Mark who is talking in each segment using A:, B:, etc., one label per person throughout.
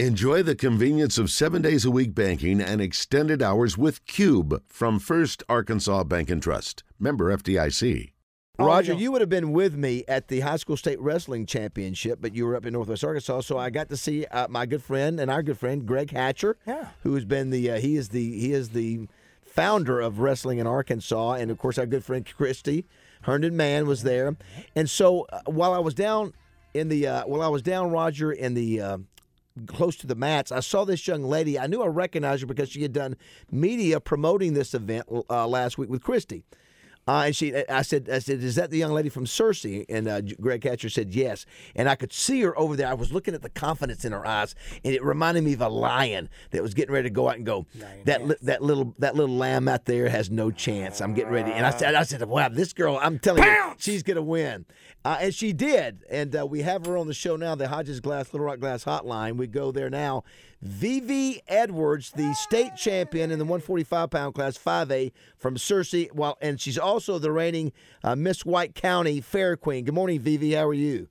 A: Enjoy the convenience of seven days a week banking and extended hours with Cube from First Arkansas Bank and Trust. Member FDIC.
B: Roger, you would have been with me at the high school state wrestling championship, but you were up in Northwest Arkansas, so I got to see uh, my good friend and our good friend Greg Hatcher,
C: Yeah.
B: who has been the uh, he is the he is the founder of wrestling in Arkansas, and of course our good friend Christy Herndon Mann was there, and so uh, while I was down in the uh, while I was down Roger in the uh, close to the mats, I saw this young lady. I knew I recognized her because she had done media promoting this event uh, last week with Christy. Uh, and she, I said, I said, is that the young lady from Searcy? And uh, Greg Hatcher said yes. And I could see her over there. I was looking at the confidence in her eyes, and it reminded me of a lion that was getting ready to go out and go. That li- that little that little lamb out there has no chance. I'm getting ready. And I said, I said, wow, this girl, I'm telling you, she's gonna win. Uh, and she did. And uh, we have her on the show now, the Hodges Glass Little Rock Glass Hotline. We go there now. Vivi Edwards, the state champion in the 145 pound class, 5A from Searcy, while and she's also the reigning uh, Miss White County Fair Queen. Good morning, Vivi. How are you?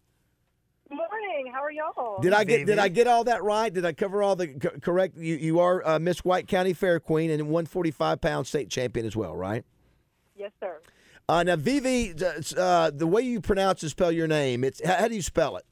D: Morning. How are y'all?
B: Did I get did I get all that right? Did I cover all the co- correct? You you are uh, Miss White County Fair Queen and 145 pound state champion as well, right?
D: Yes, sir.
B: Uh, now, Vivi, uh, the way you pronounce and spell your name, it's how, how do you spell it?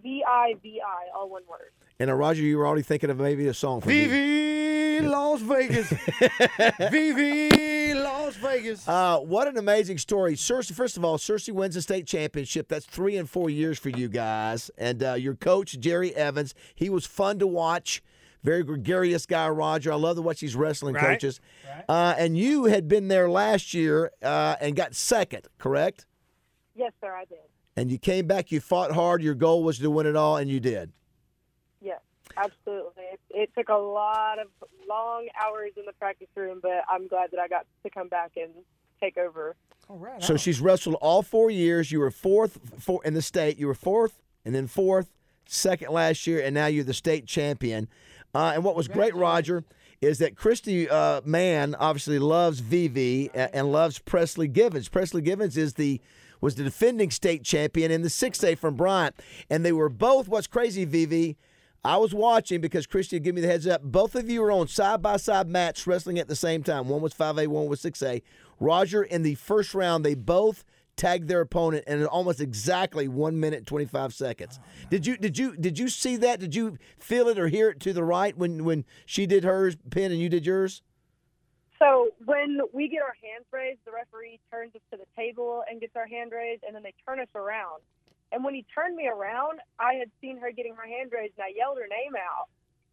D: V I V I, all one word.
B: And uh, Roger, you were already thinking of maybe a song for me.
C: Vivi Las Vegas. Vivi Las Vegas.
B: Uh, what an amazing story. Searcy, first of all, Searcy wins the state championship. That's three and four years for you guys. And uh, your coach, Jerry Evans, he was fun to watch. Very gregarious guy, Roger. I love to watch these wrestling
C: Right,
B: coaches. Uh, and you had been there last year uh, and got second, correct?
D: Yes, sir, I did.
B: And you came back, you fought hard. Your goal was to win it all, and you did.
D: Yes, absolutely. It, it took a lot of long hours in the practice room, but I'm glad that I got to come back and take over.
C: All right.
B: So she's wrestled all four years. You were fourth four, in the state. You were fourth, and then fourth, second last year, and now you're the state champion. Uh, and what was great, Roger, is that Christy uh, Mann obviously loves Vivi and, and loves Presley Givens. Presley Givens is the was the defending state champion in the 6A from Bryant, and they were both. What's crazy, Vivi? I was watching because Christy had given me the heads up. Both of you were on side by side match wrestling at the same time. One was 5A, one was 6A. Roger, in the first round, they both tagged their opponent in almost exactly one minute and 25 seconds. Did you did you did you see that? Did you feel it or hear it to the right when when she did hers pin and you did yours?
D: So when we get our hands raised, the referee turns us to the table and gets our hand raised, and then they turn us around. And when he turned me around, I had seen her getting her hand raised, and I yelled her name out.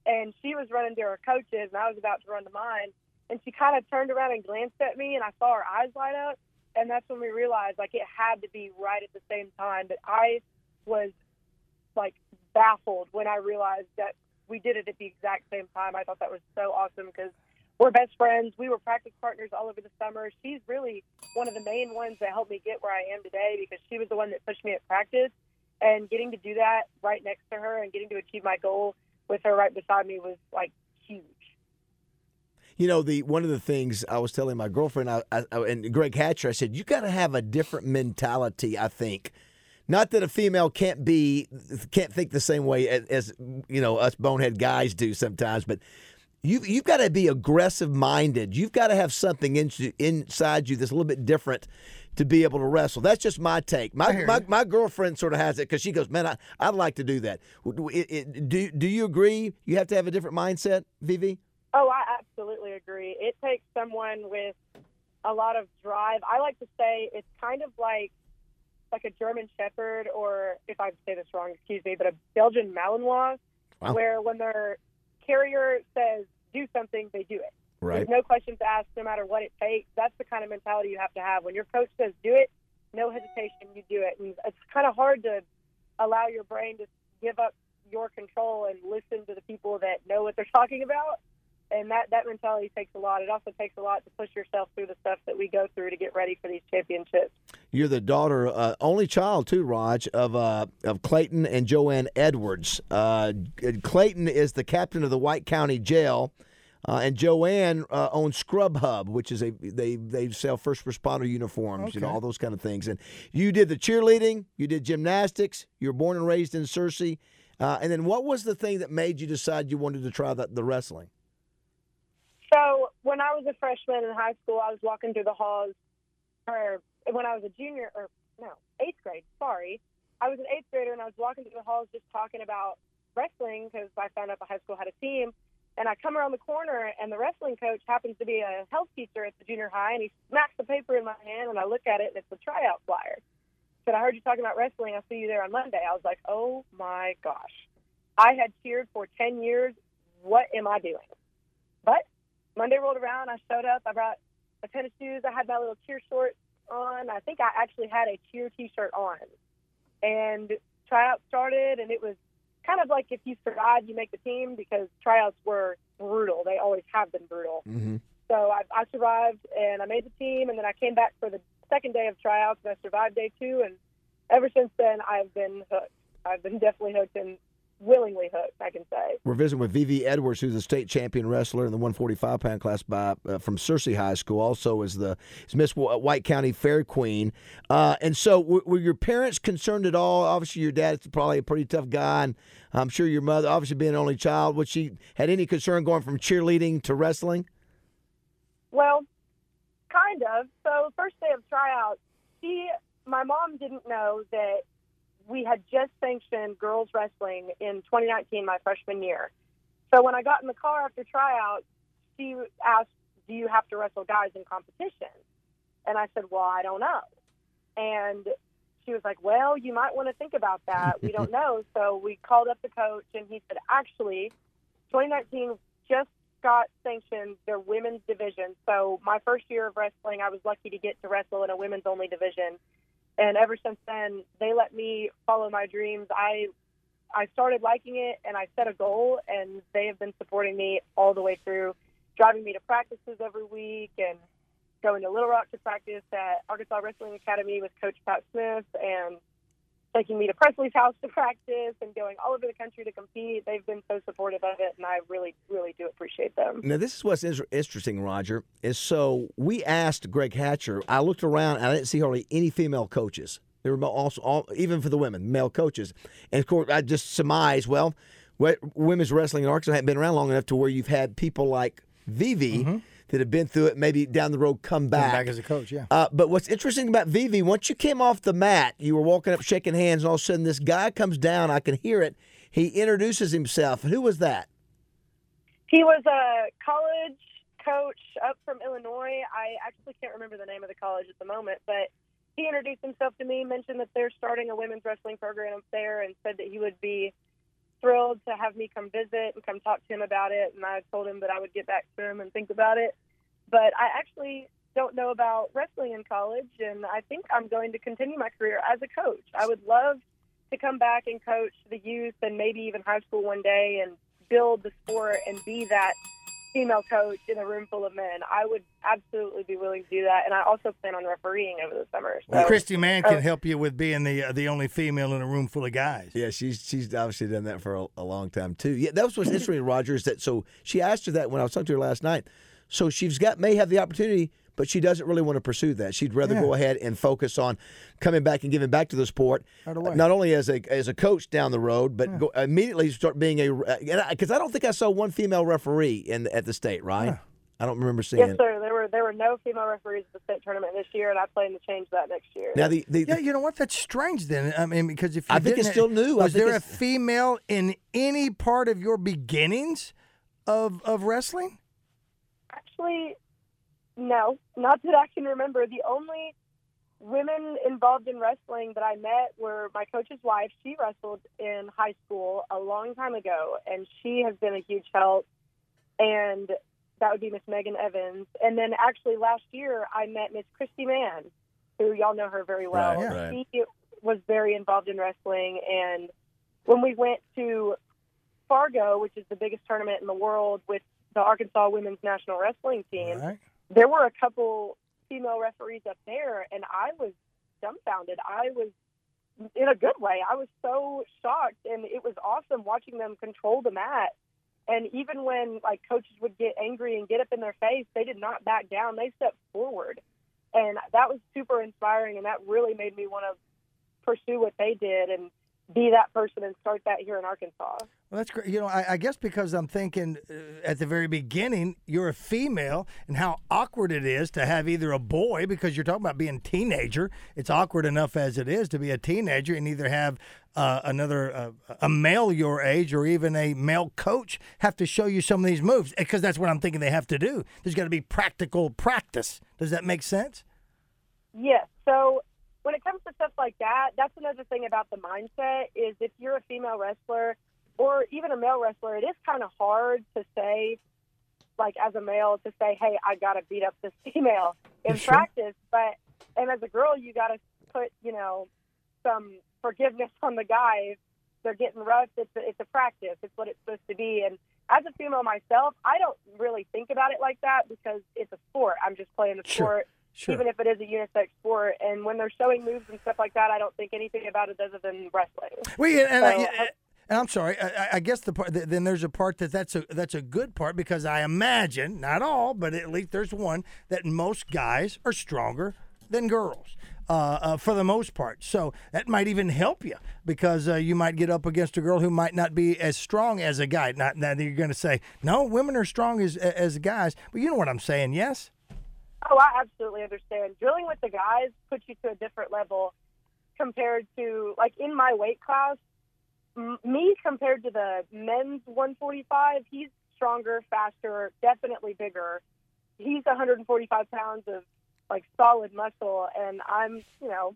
D: And she was running to her coaches, and I was about to run to mine. And she kind of turned around and glanced at me, and I saw her eyes light up. And that's when we realized, like, it had to be right at the same time. But I was, like, baffled when I realized that we did it at the exact same time. I thought that was so awesome because we're best friends. We were practice partners all over the summer. She's really one of the main ones that helped me get where I am today because she was the one that pushed me at practice. And getting to do that right next to her and getting to achieve my goal with her right beside me was like huge.
B: You know, the one of the things I was telling my girlfriend I, I, and Greg Hatcher, I said you got to have a different mentality. I think, not that a female can't be can't think the same way as, as you know us bonehead guys do sometimes, but you you've got to be aggressive minded. You've got to have something in, inside you that's a little bit different to be able to wrestle. That's just my take. My my, my girlfriend sort of has it because she goes, man, I, I'd like to do that. It- it- do do you agree? You have to have a different mindset, Vivi.
D: Oh, I absolutely agree. It takes someone with a lot of drive. I like to say it's kind of like like a German Shepherd, or if I say this wrong, excuse me, but a Belgian Malinois,
B: Wow.
D: where when their carrier says do something, they do it.
B: Right.
D: There's no questions asked, no matter what it takes. That's the kind of mentality you have to have. When your coach says do it, no hesitation, you do it. And it's kind of hard to allow your brain to give up your control and listen to the people that know what they're talking about. And that, that mentality takes a lot. It also takes a lot to push yourself through the stuff that we go through to get ready for these championships.
B: You're the daughter, uh, only child too, Raj, of uh, of Clayton and Joanne Edwards. Uh, Clayton is the captain of the White County Jail, uh, and Joanne uh, owns Scrub Hub, which is a they they sell first responder uniforms, you know, all those kind of things. And you did the cheerleading, you did gymnastics. You were born and raised in Searcy. Uh, and then what was the thing that made you decide you wanted to try the, the wrestling?
D: When I was a freshman in high school, I was walking through the halls, or when I was a junior, or no, eighth grade. Sorry, I was an eighth grader, and I was walking through the halls just talking about wrestling because I found out the high school had a team. And I come around the corner, and the wrestling coach happens to be a health teacher at the junior high, and he smacks the paper in my hand, and I look at it, and it's a tryout flyer. Said, I heard you talking about wrestling. I'll see you there on Monday. I was like, oh my gosh. I had cheered for 10 years. What am I doing? But Monday rolled around. I showed up. I brought my tennis shoes. I had my little cheer shorts on. I think I actually had a cheer T-shirt on. And tryouts started, and it was kind of like if you survive, you make the team because tryouts were brutal. They always have been brutal.
B: Mm-hmm.
D: So I, I survived, and I made the team, and then I came back for the second day of tryouts, and I survived day two, and ever since then, I've been hooked. I've been definitely hooked and willingly hooked, I can say.
B: We're visiting with Vivi Edwards, who's a state champion wrestler in the 145 pound class by uh, from Searcy High School. Also, is the is Miss White County Fair Queen. Uh, and so, were, were, your parents concerned at all? Obviously, your dad's probably a pretty tough guy, and I'm sure your mother, obviously being an only child, would she had any concern going from cheerleading to wrestling?
D: Well, kind of. So, first day of tryouts, she, my mom didn't know that we had just sanctioned girls wrestling in 2019, my freshman year. So when I got in the car after tryouts, she asked, "Do you have to wrestle guys in competition?" And I said, "Well, I don't know." And she was like, "Well, you might want to think about that. We don't know." So we called up the coach, and he said, "Actually, 2019 just got sanctioned their women's division. So my first year of wrestling, I was lucky to get to wrestle in a women's only division." And ever since then they let me follow my dreams. I i started liking it and i set a goal and they have been supporting me all the way through driving me to practices every week and going to little rock to practice at arkansas wrestling academy with coach pat smith and taking me to Presley's house to practice and going all over the country to compete. They've been so supportive of it, and I really, really do appreciate them.
B: Now, this is what's interesting, Roger, is so we asked Greg Hatcher. I looked around and I didn't see hardly any female coaches. There were also, all, even for the women, male coaches. And of course, I just surmised, well, women's wrestling in Arkansas hadn't been around long enough to where you've had people like Vivi. Mm-hmm that have been through it, maybe down the road come back.
C: Come back as a coach, yeah.
B: Uh, but what's interesting about Vivi, once you came off the mat, you were walking up, shaking hands, and all of a sudden this guy comes down. I can hear it. He introduces himself. Who was that?
D: He was a college coach up from Illinois. I actually can't remember the name of the college at the moment, but he introduced himself to me, mentioned that they're starting a women's wrestling program up there, and said that he would be thrilled to have me come visit and come talk to him about it. And I told him that I would get back to him and think about it. But I actually don't know about wrestling in college, and I think I'm going to continue my career as a coach. I would love to come back and coach the youth and maybe even high school one day and build the sport and be that female coach in a room full of men. I would absolutely be willing to do that, and I also plan on refereeing over the summer. So,
C: well, Christy Mann can uh, help you with being the uh, the only female in a room full of guys.
B: Yeah, she's she's obviously done that for a, a long time too. Yeah, that was what's interesting, Roger. Is that so? She asked her that when I was talking to her last night. So she's got may have the opportunity but she doesn't really want to pursue that. She'd rather yeah. go ahead and focus on coming back and giving back to the sport, not only as a as a coach down the road, but yeah. go, immediately start being a because I don't think I saw one female referee in in, at the state, right? Yeah. I don't remember seeing.
D: Yes, sir. There were there were no female referees at the state tournament this year, and I plan to change that next year.
B: Now the, the
C: yeah, you know what? That's strange. Then I mean, because if
B: I think it's still new.
C: Was there a female in any part of your beginnings of of wrestling?
D: Actually, no, not that I can remember. The only women involved in wrestling that I met were my coach's wife. She wrestled in high school a long time ago, and she has been a huge help. And that would be Miss Megan Evans. And then actually last year, I met Miss Christy Mann, who y'all know her very well.
B: Right, right.
D: She was very involved in wrestling. And when we went to Fargo, which is the biggest tournament in the world with the Arkansas women's national wrestling team, right there were a couple female referees up there, and I was dumbfounded. I was in a good way. I was so shocked, and it was awesome watching them control the mat. And even when like coaches would get angry and get up in their face, they did not back down. They stepped forward, and that was super inspiring. And that really made me want to pursue what they did. And be that person and start that here in Arkansas.
C: Well, that's great. You know, I, I guess because I'm thinking uh, at the very beginning, you're a female, and how awkward it is to have either a boy, because you're talking about being a teenager. It's awkward enough as it is to be a teenager and either have uh, another uh, a male your age or even a male coach have to show you some of these moves because that's what I'm thinking they have to do. There's got to be practical practice. Does that make sense?
D: Yes. So when it comes to stuff like that, that's another thing about the mindset is if you're a female wrestler or even a male wrestler, it is kind of hard to say, like as a male, to say, "Hey, I got to beat up this female in
C: Sure.
D: practice." But and as a girl, you got to put, you know, some forgiveness on the guys. they're getting rough. It's a, it's a practice. It's what it's supposed to be. And as a female myself, I don't really think about it like that because it's a sport. I'm just playing the
C: Sure.
D: sport
C: Sure.
D: even if it is a unisex sport. And when they're showing moves and stuff like that, I don't think anything about it other than wrestling.
C: Yeah, and, I,
D: So,
C: yeah, and I'm sorry. I, I- guess the part th- then there's a part that that's a that's a good part because I imagine not all, but at least there's one that most guys are stronger than girls. Uh, uh, for the most part, so that might even help you because uh, you might get up against a girl who might not be as strong as a guy. Not that you're going to say no, women are strong as as guys, but you know what I'm saying? Yes.
D: Oh, I absolutely understand. Drilling with the guys puts you to a different level compared to, like, in my weight class, compared to the men's 145, he's stronger, faster, definitely bigger. He's 145 pounds of, like, solid muscle, and I'm, you know,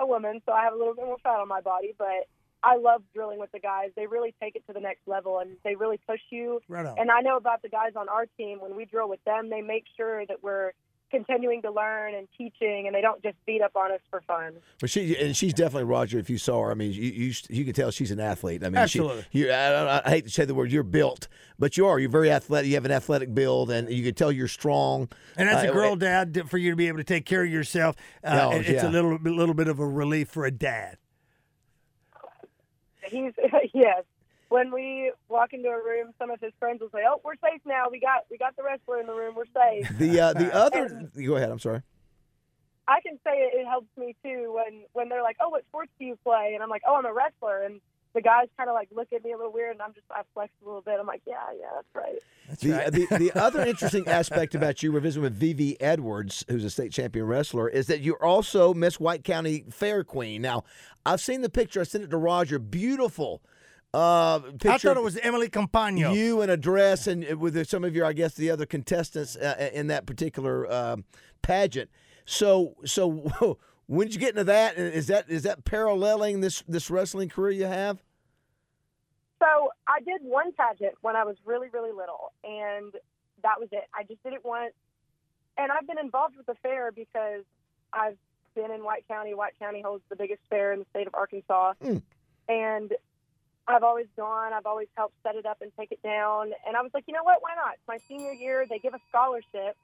D: a woman, so I have a little bit more fat on my body, but I love drilling with the guys. They really take it to the next level, and they really push you.
C: Right.
D: And I know about the guys on our team, when we drill with them, they make sure that we're continuing to learn and teaching, and they don't just beat up on us for fun.
B: But she and she's definitely Roger. If you saw her, I mean, you you, you can tell she's an athlete. I mean,
C: Absolutely.
B: She, you, I, I hate to say the word you're built, but you are. You're very athletic. You have an athletic build, and you can tell you're strong.
C: And as a
B: Uh,
C: girl dad, for you to be able to take care of yourself, uh,
B: Oh,
C: it- it's a
B: yeah.
C: little little bit of a relief for a dad.
D: He's yes. When we walk into a room, some of his friends will say, "Oh, we're safe now. We got we got the wrestler in the room. We're safe."
B: The uh, the other. Go ahead. I'm sorry.
D: I can say it, it helps me too when when they're like, "Oh, what sports do you play?" And I'm like, "Oh, I'm a wrestler." And the guys kind of like look at me a little weird, and I'm just I flex a little bit. I'm like, "Yeah, yeah, that's right."
C: That's
B: The,
C: right.
B: the the other interesting aspect about you, we're visiting with Vivi Edwards, who's a state champion wrestler, is that you're also Miss White County Fair Queen. Now, I've seen the picture. I sent it to Roger. Beautiful. Uh, picture
C: I thought it was Emily Compagno.
B: you in a dress and with some of your, I guess, the other contestants uh, in that particular um, pageant. So, so when did you get into that? And Is that is that paralleling this this wrestling career you have?
D: So I did one pageant when I was really, really little, and that was it. I just did it once, and I've been involved with the fair because I've been in White County. White County holds the biggest fair in the state of Arkansas,
B: Mm.
D: and I've always gone. I've always helped set it up and take it down. And I was like, you know what? Why not? It's my senior year. They give a scholarship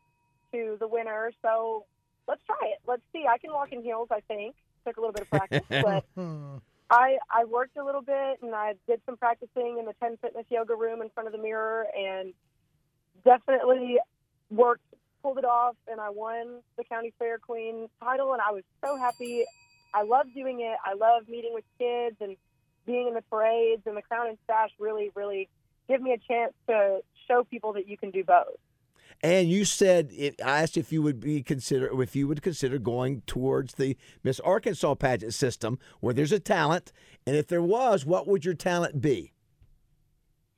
D: to the winner, so let's try it. Let's see. I can walk in heels. I think took a little bit of practice, but.
C: Hmm.
D: I I worked a little bit and I did some practicing in the Ten Fitness yoga room in front of the mirror and definitely worked, pulled it off, and I won the county fair queen title and I was so happy. I love doing it. I love meeting with kids and being in the parades and the crown and sash really really give me a chance to show people that you can do both.
B: And you said it, I asked if you would be consider if you would consider going towards the Miss Arkansas pageant system where there's a talent, and if there was, what would your talent be?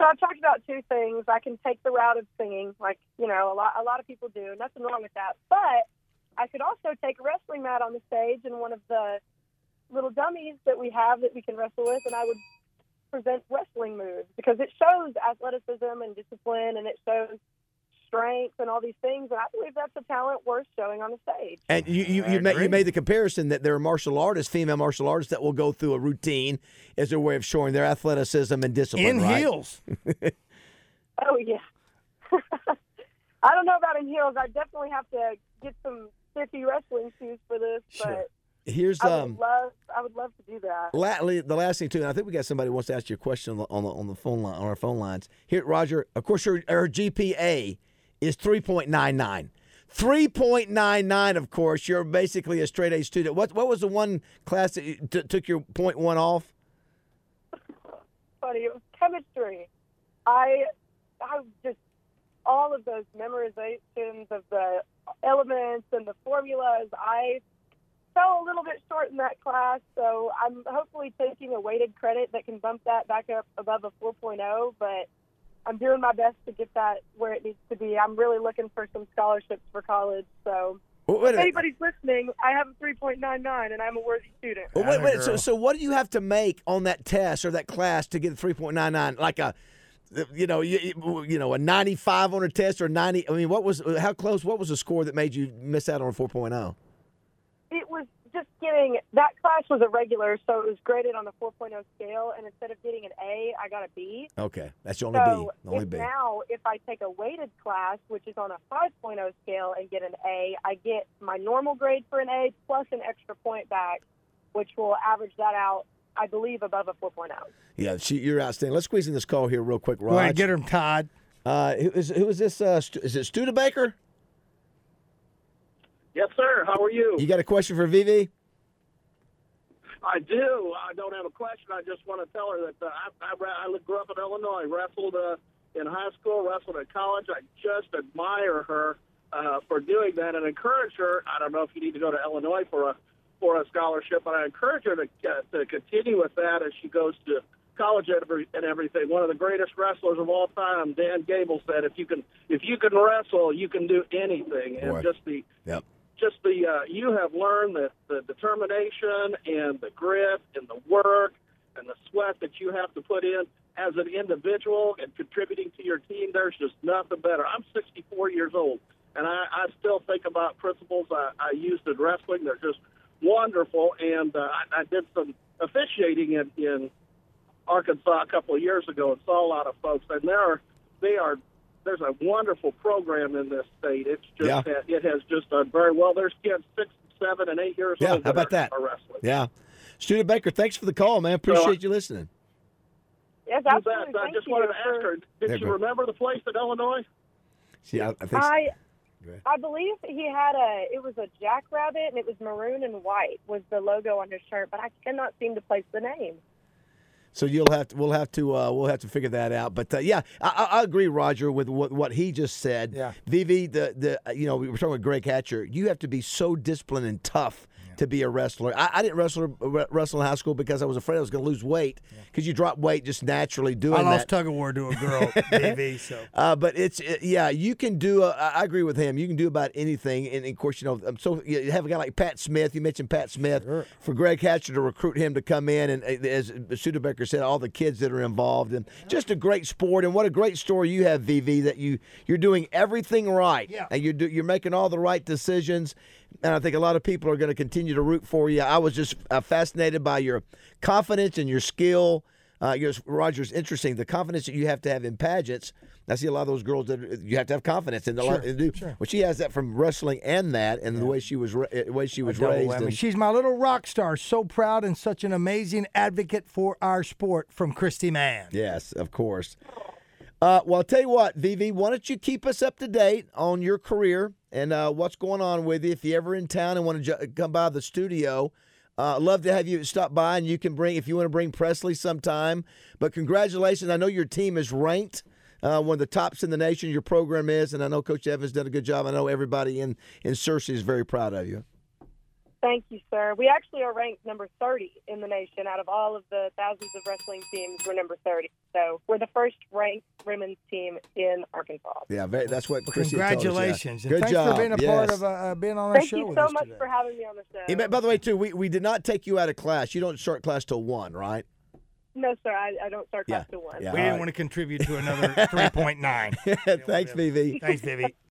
D: So I've talked about two things. I can take the route of singing, like you know, a lot a lot of people do. Nothing wrong with that. But I could also take a wrestling mat on the stage and one of the little dummies that we have that we can wrestle with, and I would present wrestling moves because it shows athleticism and discipline, and it shows strength and all these things. And I believe that's a talent worth showing on the stage.
B: And you you, you, made, you made the comparison that there are martial artists, female martial artists, that will go through a routine as a way of showing their athleticism and discipline.
C: in
B: right?
C: heels.
D: Oh yeah. I don't know about in heels. I definitely have to get some stiffy wrestling shoes for this,
B: Sure.
D: but.
B: Here's
D: I would
B: um.
D: love, I would love to do that.
B: La- the last thing too, and I think we got somebody who wants to ask you a question on the on the, on the phone line on our phone lines. Here, Roger. Of course, your, your GPA is three point nine nine. Three point nine nine. Of course, you're basically a straight A student. What what was the one class that you t- took your point one off?
D: funny. It was chemistry. I, I just all of those memorizations of the elements and the formulas. I fell a little bit short in that class, so I'm hopefully taking a weighted credit that can bump that back up above a 4.0. But I'm doing my best to get that where it needs to be. I'm really looking for some scholarships for college, so.
B: Well, wait
D: If
B: minute.
D: anybody's listening, I have a 3.99 and I'm a worthy student.
B: Well, wait, wait. So, so what do you have to make on that test or that class to get a three point nine nine? Like a, you know, you, you know, a ninety five on a test or ninety. I mean, what was how close? What was the score that made you miss out on a four oh?
D: It was just getting that class was a regular, so it was graded on a 4.0 scale, and instead of getting an A, I got a B.
B: Okay, that's the only
D: So
B: B. The only
D: if
B: B.
D: now, if I take a weighted class, which is on a 5.0 scale, and get an A, I get my normal grade for an A plus an extra point back, which will average that out, I believe, above a oh. 4.0.
B: Yeah, she, you're outstanding. Let's squeeze in this call here real quick,
C: Go ahead, get her, Todd.
B: Uh, who is, who is this? Uh, Stu- is it Studebaker?
E: Yes, sir. How are you?
B: You got a question for Vivi?
E: I do. I don't have a question. I just want to tell her that uh, I, I, I grew up in Illinois, wrestled uh, in high school, wrestled at college. I just admire her uh, for doing that and encourage her. I don't know if you need to go to Illinois for a for a scholarship, but I encourage her to uh, to continue with that as she goes to college and and everything. One of the greatest wrestlers of all time, Dan Gable, said, "If you can if you can wrestle, you can do anything."
B: Boy.
E: And just the
B: Yep.
E: Just the uh, you have learned that the determination and the grit and the work and the sweat that you have to put in as an individual and contributing to your team. There's just nothing better. I'm 64 years old, and I, I still think about principles I, I used in wrestling. They're just wonderful, and uh, I, I did some officiating in, in Arkansas a couple of years ago and saw a lot of folks, and there are they are there's a wonderful program in this state. It's just
B: Yeah.
E: that it has just done very well. There's kids six, seven, and eight years
B: Yeah,
E: old.
B: how about that?
E: Are wrestling.
B: Yeah. Studebaker, thanks for the call, man. Appreciate you listening.
D: Yes,
E: You
D: absolutely.
E: bet. I
D: Thank
E: just
D: you
E: wanted to ask her, did
B: you
E: you
B: go.
E: remember the place in Illinois?
B: See, I, I think.
D: I I believe he had a it was a jackrabbit and it was maroon and white was the logo on his shirt, but I cannot seem to place the name.
B: So you'll have to, we'll have to, uh, we'll have to figure that out. But uh, yeah, I, I agree, Roger, with what, what he just said.
C: Yeah.
B: Vivi, the the you know we were talking with Greg Hatcher. You have to be so disciplined and tough to be a wrestler. I, I didn't wrestle wrestle in high school because I was afraid I was going to lose weight because you drop weight just naturally doing that.
C: I lost
B: that.
C: tug of war to a girl, Vivi. So
B: Uh, but it's it, yeah, you can do. A, I I agree with him. You can do about anything, and of course, you know. um, So you have a guy like Pat Smith. You mentioned Pat Smith for Greg Hatcher to recruit him to come in, and uh, as Studebaker said, all the kids that are involved, and just a great sport. And what a great story you have, Vivi. That you you're doing everything right,
C: Yeah.
B: and you're do, you're making all the right decisions. And I think a lot of people are going to continue to root for you. I was just uh, fascinated by your confidence and your skill. Uh, yours, Roger's interesting. The confidence that you have to have in pageants. I see a lot of those girls that you have to have confidence in. Lot
C: Sure,
B: to do.
C: sure.
B: Well, she has that from wrestling and that, and the way she was, uh, the way she was raised. and-
C: She's my little rock star. So proud and such an amazing advocate for our sport from Christy Mann.
B: Yes, of course. Uh, well, I'll tell you what, Vivi, why don't you keep us up to date on your career and uh, what's going on with you? If you're ever in town and want to ju- come by the studio, uh, love to have you stop by and you can bring, if you want to bring Presley sometime. But congratulations. I know your team is ranked. Uh, one of the tops in the nation, your program is, and I know Coach Evans done a good job. I know everybody in in Searcy is very proud of you.
D: Thank you, sir. We actually are ranked number 30 in the nation out of all of the thousands of wrestling teams. We're number 30. So we're the first ranked women's team in Arkansas.
B: Yeah, very, that's what Chrissy told us, yeah.
C: Congratulations.
B: Good
C: thanks
B: job.
C: for being a
B: yes.
C: part of uh, uh, being on our
D: Thank
C: show
D: you so much
C: today.
D: for having me on the show.
B: Hey, by- by the way, too, we, we did not take you out of class. You don't start class till one, right?
D: No, sir. I, I don't start class
B: Yeah.
D: till one.
B: Yeah.
C: we
B: All
C: didn't
B: right.
C: want to contribute to another 3.9.
B: Thanks, Vivi.
C: Thanks, Vivi.